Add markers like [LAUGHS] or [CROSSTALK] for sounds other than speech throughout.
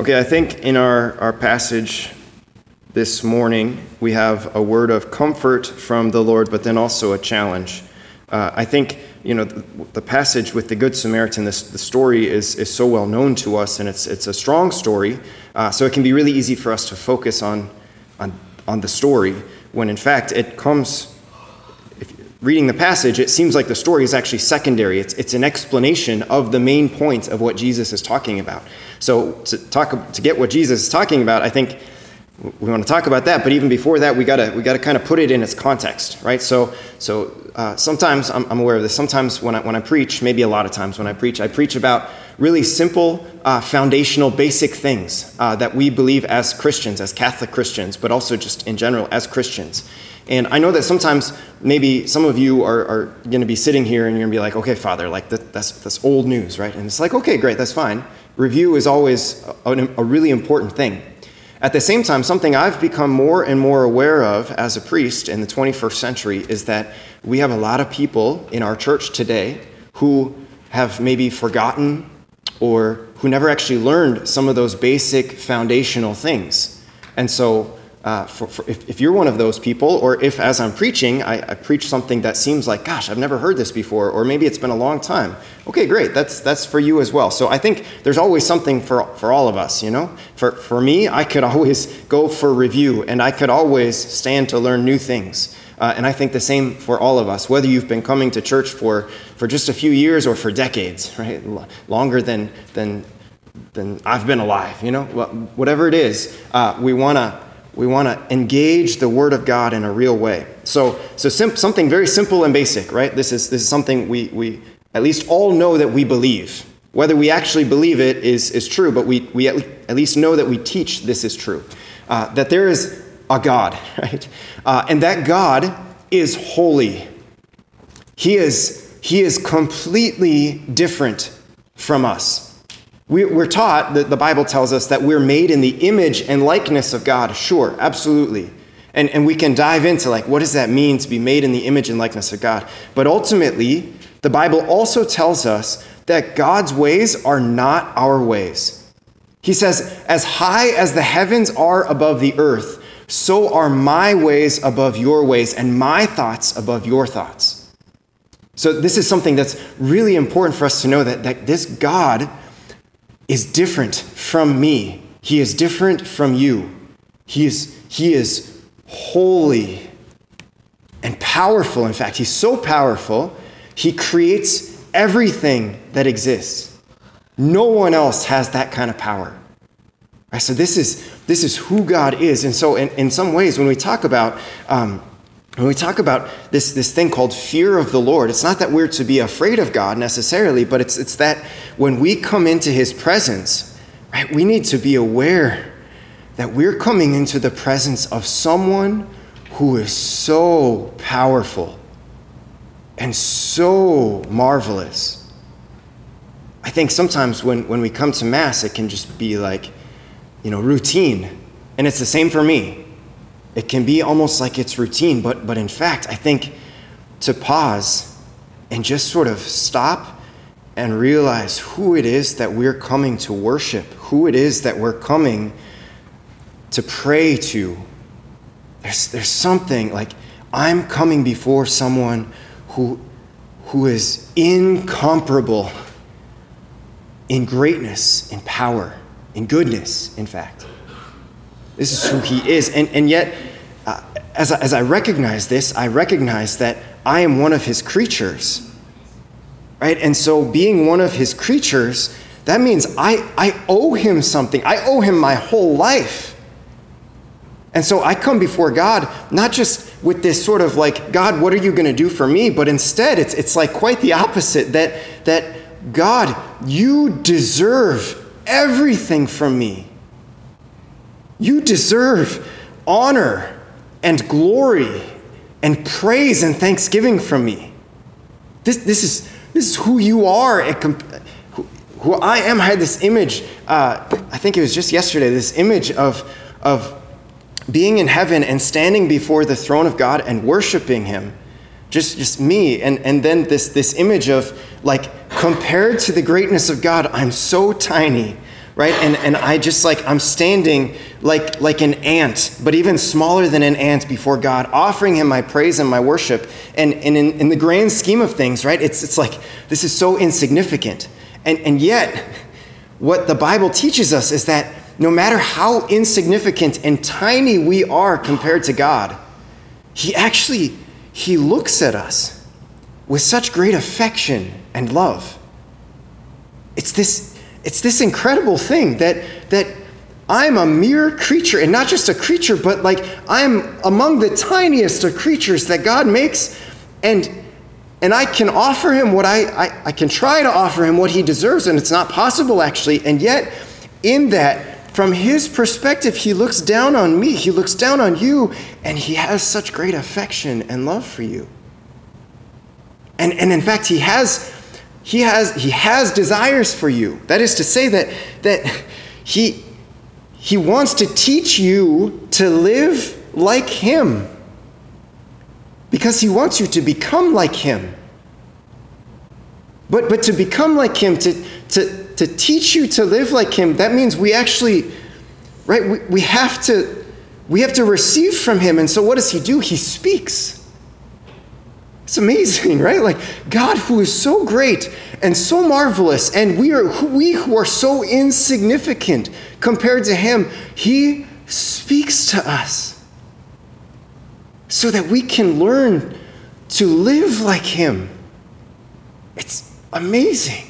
Okay, I think in our, our passage this morning, we have a word of comfort from the Lord, but then also a challenge. Uh, I think, you know, the, the, passage with the Good Samaritan, this, the story is, is so well known to us, and it's, it's a strong story, uh, so it can be really easy for us to focus on, on, on the story, when in fact it comes reading the passage, it seems like the story is actually secondary. It's, it's an explanation of the main point of what Jesus is talking about. So to talk to get what Jesus is talking about, I think we want to talk about that. But even before that, we gotta we gotta kind of put it in its context, right? So so uh, sometimes I'm, I'm, aware of this. Sometimes when I when I preach, maybe a lot of times when I preach, I preach about really simple, uh, foundational, basic things uh, that we believe as Christians, as Catholic Christians, but also just in general as Christians. And I know that sometimes maybe some of you are, are going to be sitting here and you're going to be like, okay, Father, like that, that's, that's old news, right? And it's like, okay, great, that's fine. Review is always a, a really important thing. At the same time, something I've become more and more aware of as a priest in the 21st century is that we have a lot of people in our church today who have maybe forgotten or who never actually learned some of those basic foundational things. And so uh, for, for if, if, you're one of those people, or if as I'm preaching, I, I, preach something that seems like, gosh, I've never heard this before, or maybe it's been a long time. Okay, great, that's, that's for you as well. So I think there's always something for, for all of us, you know? For, for me, I could [LAUGHS] always go for review, and I could always stand to learn new things. Uh, and I think the same for all of us, whether you've been coming to church for, for just a few years or for decades, [LAUGHS] right? L- longer than, than, than I've been alive, you know? Whatever it is, uh, we want to we want to engage the Word of God in a real way. So, so sim- something very simple and basic, right? This is, this is something we, we at least all know that we believe. Whether we actually believe it is, is true, but we, we at least know that we teach this is true. Uh, that there is a God, [LAUGHS] right? Uh, and that God is holy. He is, he is completely different from us. We're taught that the Bible tells us that we're made in the image and likeness of God. Sure, absolutely. And, and we can dive into like, what does that mean to be made in the image and likeness of God? But ultimately, the Bible also tells us that God's ways are not our ways. He says, as high as the heavens are above the earth, so are my ways above your ways, and my thoughts above your thoughts. So, this is something that's really important for us to know that, that this God is different from me. He is different from you. He is, he is holy and powerful. In fact, he's so powerful, he creates everything that exists. No one else has that kind of power. Right, so this is, this is who God is. And so in, in some ways, when we talk about um, when we talk about this, this thing called fear of the Lord, it's not that we're to be afraid of God necessarily, but it's, it's that when we come into his presence, right, we need to be aware that we're coming into the presence of someone who is so powerful and so marvelous. I think sometimes when, when we come to Mass, it can just be like, you know, routine. And it's the same for me. It can be almost like it's routine, but, but in fact, I think to pause and just sort of stop and realize who it is that we're coming to worship, who it is that we're coming to pray to. There's, there's something like I'm coming before someone who, who is incomparable in greatness, in power, in goodness, in fact. This is who he is. And, and yet, as, I, as I recognize this, I recognize that I am one of his creatures. Right? And so, being one of his creatures, that means I, I owe him something. I owe him my whole life. And so I come before God not just with this sort of like, God, what are you going to do for me? But instead, it's, it's like quite the opposite that, that God, you deserve everything from me. You deserve honor and glory and praise and thanksgiving from me. This, this, is, this is who you are, who, who I am. I had this image, uh, I think it was just yesterday, this image of, of being in heaven and standing before the throne of God and worshiping Him. Just, just me. And, and then this, this image of, like, compared to the greatness of God, I'm so tiny right? And, and I just like, I'm standing like, like an ant, but even smaller than an ant before God, offering Him my praise and my worship. And, and in, in the grand scheme of things, right, it's, it's like, this is so insignificant. And, and yet, what the Bible teaches us is that no matter how insignificant and tiny we are compared to God, He actually, He looks at us with such great affection and love. It's this, it's this incredible thing that, that I'm a mere creature, and not just a creature, but like I'm among the tiniest of creatures that God makes, and and I can offer him what I, I, I can try to offer him what he deserves, and it's not possible actually. And yet, in that, from his perspective, he looks down on me, he looks down on you, and he has such great affection and love for you. And, and in fact, he has he has, he has desires for you. That is to say, that, that he, he wants to teach you to live like him because he wants you to become like him. But, but to become like him, to, to, to teach you to live like him, that means we actually, right, we, we, have to, we have to receive from him. And so what does he do? He speaks. It's amazing, [LAUGHS] right? Like God, who is so great and so marvelous, and we are we who are so insignificant compared to Him, He speaks to us so that we can learn to live like Him. It's amazing.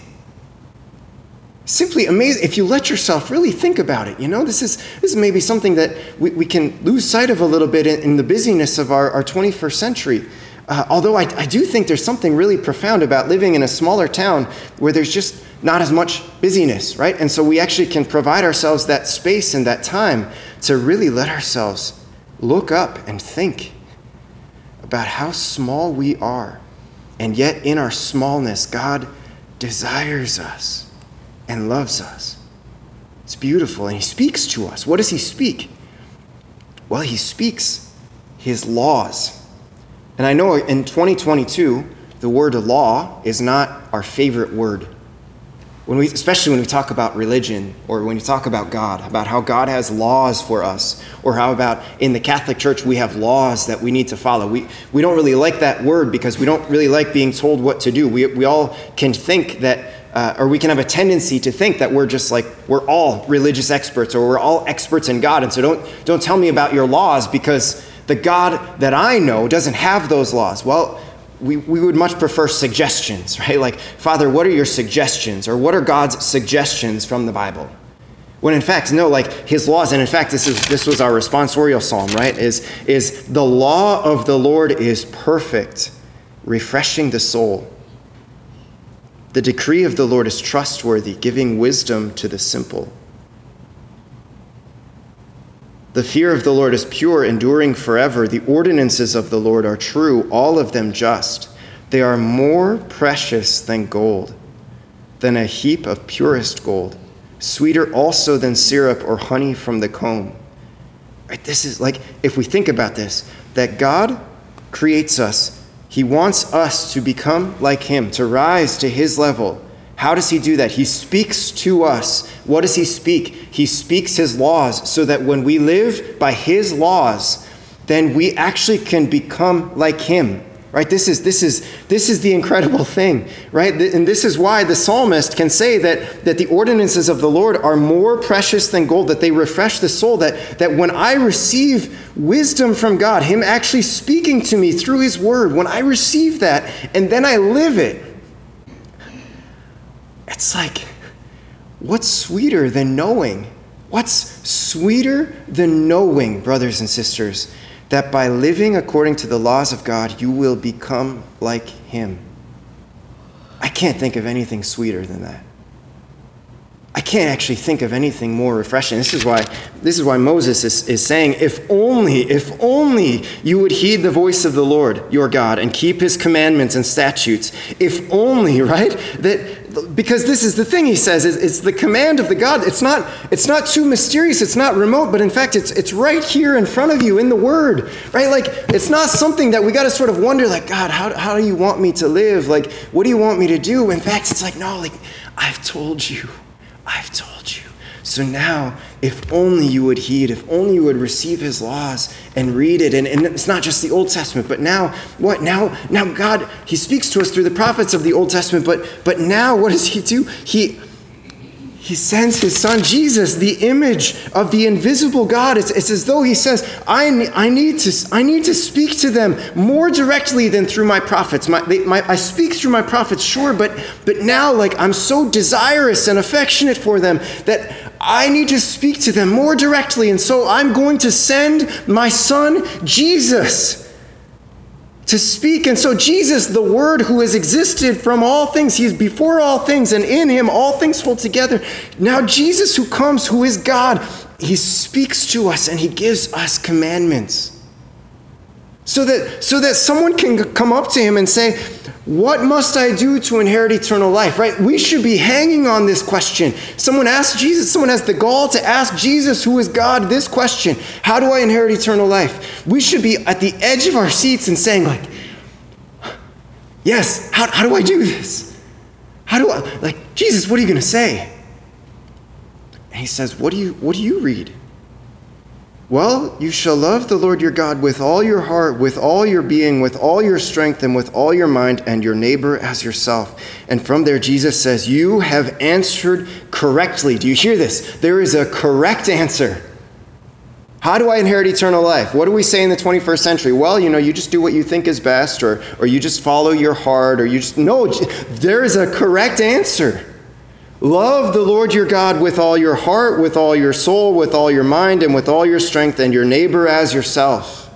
Simply amazing. If you let yourself really think about it, you know, this is, this is maybe something that we, we can lose sight of a little bit in, in the busyness of our, our 21st century. Uh, although I, I do think there's something really profound about living in a smaller town where there's just not as much busyness, right? And so we actually can provide ourselves that space and that time to really let ourselves look up and think about how small we are. And yet, in our smallness, God desires us and loves us. It's beautiful. And He speaks to us. What does He speak? Well, He speaks His laws. And I know in 2022, the word law is not our favorite word. When we, especially when we talk about religion or when we talk about God, about how God has laws for us, or how about in the Catholic Church we have laws that we need to follow. We, we don't really like that word because we don't really like being told what to do. We, we all can think that, uh, or we can have a tendency to think that we're just like, we're all religious experts or we're all experts in God. And so don't, don't tell me about your laws because the God that I know doesn't have those laws. Well, we, we would much prefer suggestions, [LAUGHS] right? Like, Father, what are your suggestions? Or what are God's suggestions from the Bible? When in fact, no, like his laws, and in fact, this is this was our responsorial psalm, right? Is is the law of the Lord is perfect, refreshing the soul. The decree of the Lord is trustworthy, giving wisdom to the simple. The fear of the Lord is pure, enduring forever. The ordinances of the Lord are true, all of them just. They are more precious than gold, than a heap of purest gold, sweeter also than syrup or honey from the comb. Right, this is like, if we think about this, that God creates us, He wants us to become like Him, to rise to His level how does he do that? He speaks to us. What does he speak? He speaks his laws so that when we live by his laws, then we actually can become like him. Right? This is this is this is the incredible thing, right? And this is why the psalmist can say that that the ordinances of the Lord are more precious than gold, that they refresh the soul, that that when I receive wisdom from God, him actually speaking to me through his word, when I receive that and then I live it, it's like, what's sweeter than knowing? What's sweeter than knowing, brothers and sisters, that by living according to the laws of God, you will become like Him? I can't think of anything sweeter than that. I can't actually think of anything more refreshing. This is why, this is why Moses is, is saying, if only, if only you would heed the voice of the Lord your God and keep his commandments and statutes. If only, [LAUGHS] right? That because this is the thing he says, is it's the command of the God. It's not, it's not too mysterious, it's not remote, but in fact it's it's right here in front of you in the word. Right? Like it's not something that we got to sort of wonder, like, God, how, how do you want me to live? Like, what do you want me to do? In fact, it's like, no, like, I've told you. I've told you. So now, if only you would heed, if only you would receive his laws and read it. And, and it's not just the Old Testament, but now, what? Now, now God, he speaks to us through the prophets of the Old Testament, but, but now what does he do? He, he sends his son Jesus, the image of the invisible God. It's, it's as though he says, I, I, need to, I need to speak to them more directly than through my prophets. My, they, my, I speak through my prophets, sure, but, but now, like, I'm so desirous and affectionate for them that I need to speak to them more directly. And so I'm going to send my son Jesus to speak. And so, Jesus, the Word who has existed from all things, He's before all things, and in Him all things hold together. Now, Jesus, who comes, who is God, He speaks to us and He gives us commandments. So that, so that someone can come up to Him and say, What must I do to inherit eternal life? Right? We should be hanging on this question. Someone asks Jesus, someone has the gall to ask Jesus, who is God, this question How do I inherit eternal life? We should be at the edge of our seats and saying, like, Yes, how, how do I do this? How do I, like, Jesus, what are you going to say? And he says, what do, you, what do you read? Well, you shall love the Lord your God with all your heart, with all your being, with all your strength, and with all your mind, and your neighbor as yourself. And from there, Jesus says, You have answered correctly. Do you hear this? There is a correct answer. How do I inherit eternal life? What do we say in the 21st century? Well, you know, you just do what you think is best, or, or you just follow your heart, or you just. No, there is a correct answer. Love the Lord your God with all your heart, with all your soul, with all your mind, and with all your strength, and your neighbor as yourself.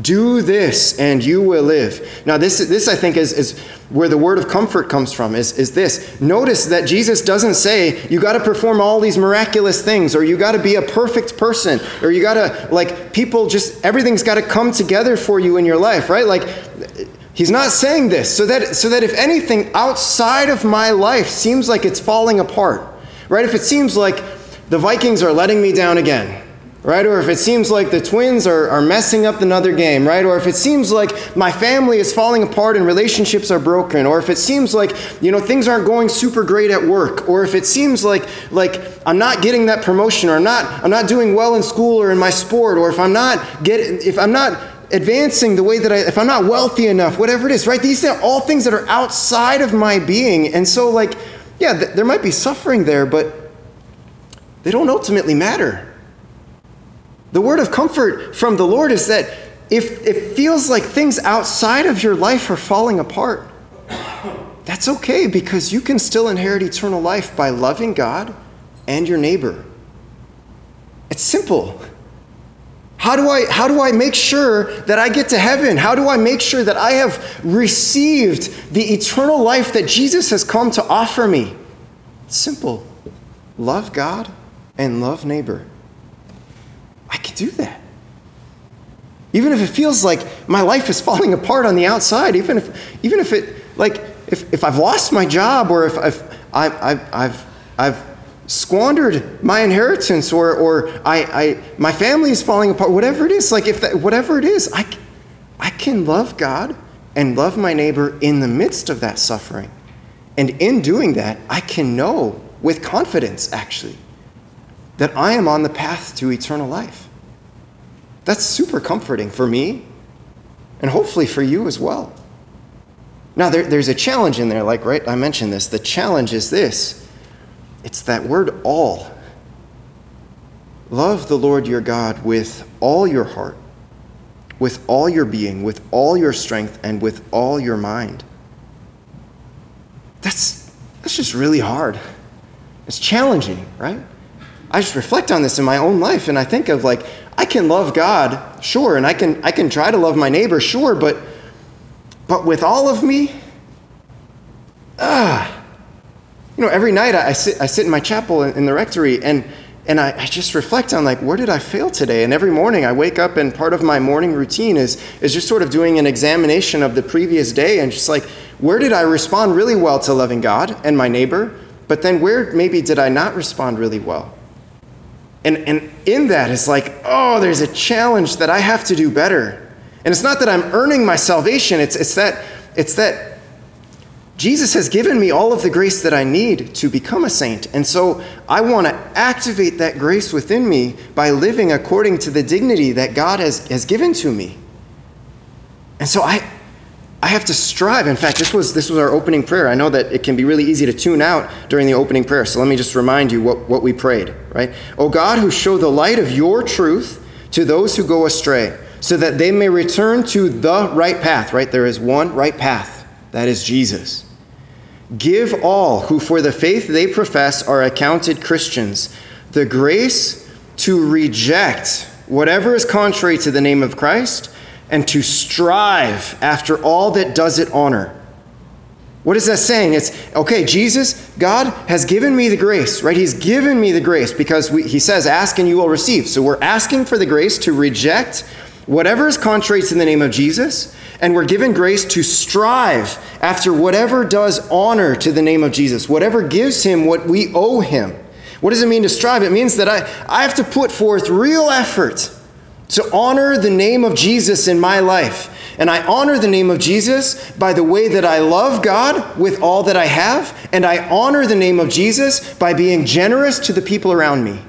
Do this and you will live. Now, this, this I think, is, is where the word of comfort comes from, is, is this. Notice that Jesus doesn't say, you got to perform all these miraculous things, or you got to be a perfect person, or you got to, like, people just, everything's got to come together for you in your life, right? Like, he's not saying this so that, so that if anything outside of my life seems like it's falling apart, right? If it seems like the Vikings are letting me down again, right? Or if it seems like the twins are, are messing up another game, right? Or if it seems like my family is falling apart and relationships are broken, or if it seems like, you know, things aren't going super great at work, or if it seems like like I'm not getting that promotion, or I'm not I'm not doing well in school or in my sport, or if I'm not getting if I'm not advancing the way that I if I'm not wealthy enough, whatever it is, right? These are all things that are outside of my being. And so like, yeah, th- there might be suffering there, but they don't ultimately matter the word of comfort from the Lord is that if it feels like things outside of your life are falling apart, that's okay because you can still inherit eternal life by loving God and your neighbor. It's simple. How do I how do I make sure that I get to heaven? How do I make sure that I have received the eternal life that Jesus has come to offer me? It's simple. Love God and love neighbor. I can do that. Even if it feels like my life is falling apart on the outside, even if, even if it, like, if, if I've lost my job or if I've, I, I've, I've, I've squandered my inheritance or, or I, I, my family is falling apart, whatever it is, like, if that, whatever it is, I, I can love God and love my neighbor in the midst of that suffering. And in doing that, I can know with confidence, actually, that I am on the path to eternal life. That's super comforting for me and hopefully for you as well. Now, there, there's a challenge in there, like, right? I mentioned this. The challenge is this it's that word all. Love the Lord your God with all your heart, with all your being, with all your strength, and with all your mind. That's, that's just really hard. It's challenging, right? I just reflect on this in my own life and I think of like, I can love God, sure, and I can, I can try to love my neighbor, sure, but, but with all of me, ah. You know, every night I, I sit, I sit in my chapel in, in the rectory and, and I, I, just reflect on like, where did I fail today? And every morning I wake up and part of my morning routine is, is just sort of doing an examination of the previous day and just like, where did I respond really well to loving God and my neighbor? But then where maybe did I not respond really well? And, and in that is like, oh, there's a challenge that I have to do better. And it's not that I'm earning my salvation, it's, it's, that, it's that Jesus has given me all of the grace that I need to become a saint. And so I want to activate that grace within me by living according to the dignity that God has, has given to me. And so I, I have to strive. In fact, this was, this was our opening prayer. I know that it can be really easy to tune out during the opening prayer. So let me just remind you what, what we prayed, right? O God, who show the light of your truth to those who go astray, so that they may return to the right path, right? There is one right path. That is Jesus. Give all who for the faith they profess are accounted Christians the grace to reject whatever is contrary to the name of Christ and to strive after all that does it honor. What is that saying? It's okay, Jesus, God has given me the grace, right? He's given me the grace because we, He says, Ask and you will receive. So we're asking for the grace to reject whatever is contrary to the name of Jesus, and we're given grace to strive after whatever does honor to the name of Jesus, whatever gives Him what we owe Him. What does it mean to strive? It means that I, I have to put forth real effort to honor the name of Jesus in my life. And I honor the name of Jesus by the way that I love God with all that I have, and I honor the name of Jesus by being generous to the people around me.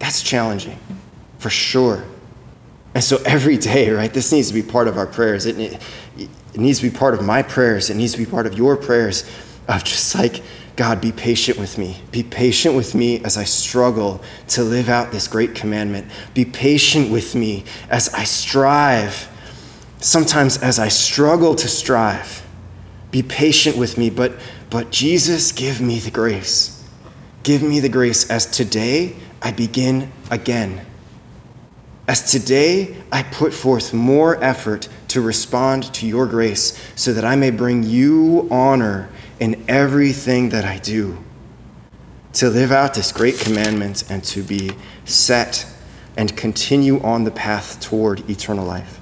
That's challenging, for sure. And so every day, right, this needs to be part of our prayers. It, it, needs to be part of my prayers. It needs to be part of your prayers of just like, God, be patient with me. Be patient with me as I struggle to live out this great commandment. Be patient with me as I strive, sometimes as I struggle to strive. Be patient with me, but, but Jesus, give me the grace. Give me the grace as today I begin again. As today I put forth more effort to respond to your grace so that I may bring you honor in everything that I do, to live out this great commandment and to be set and continue on the path toward eternal life.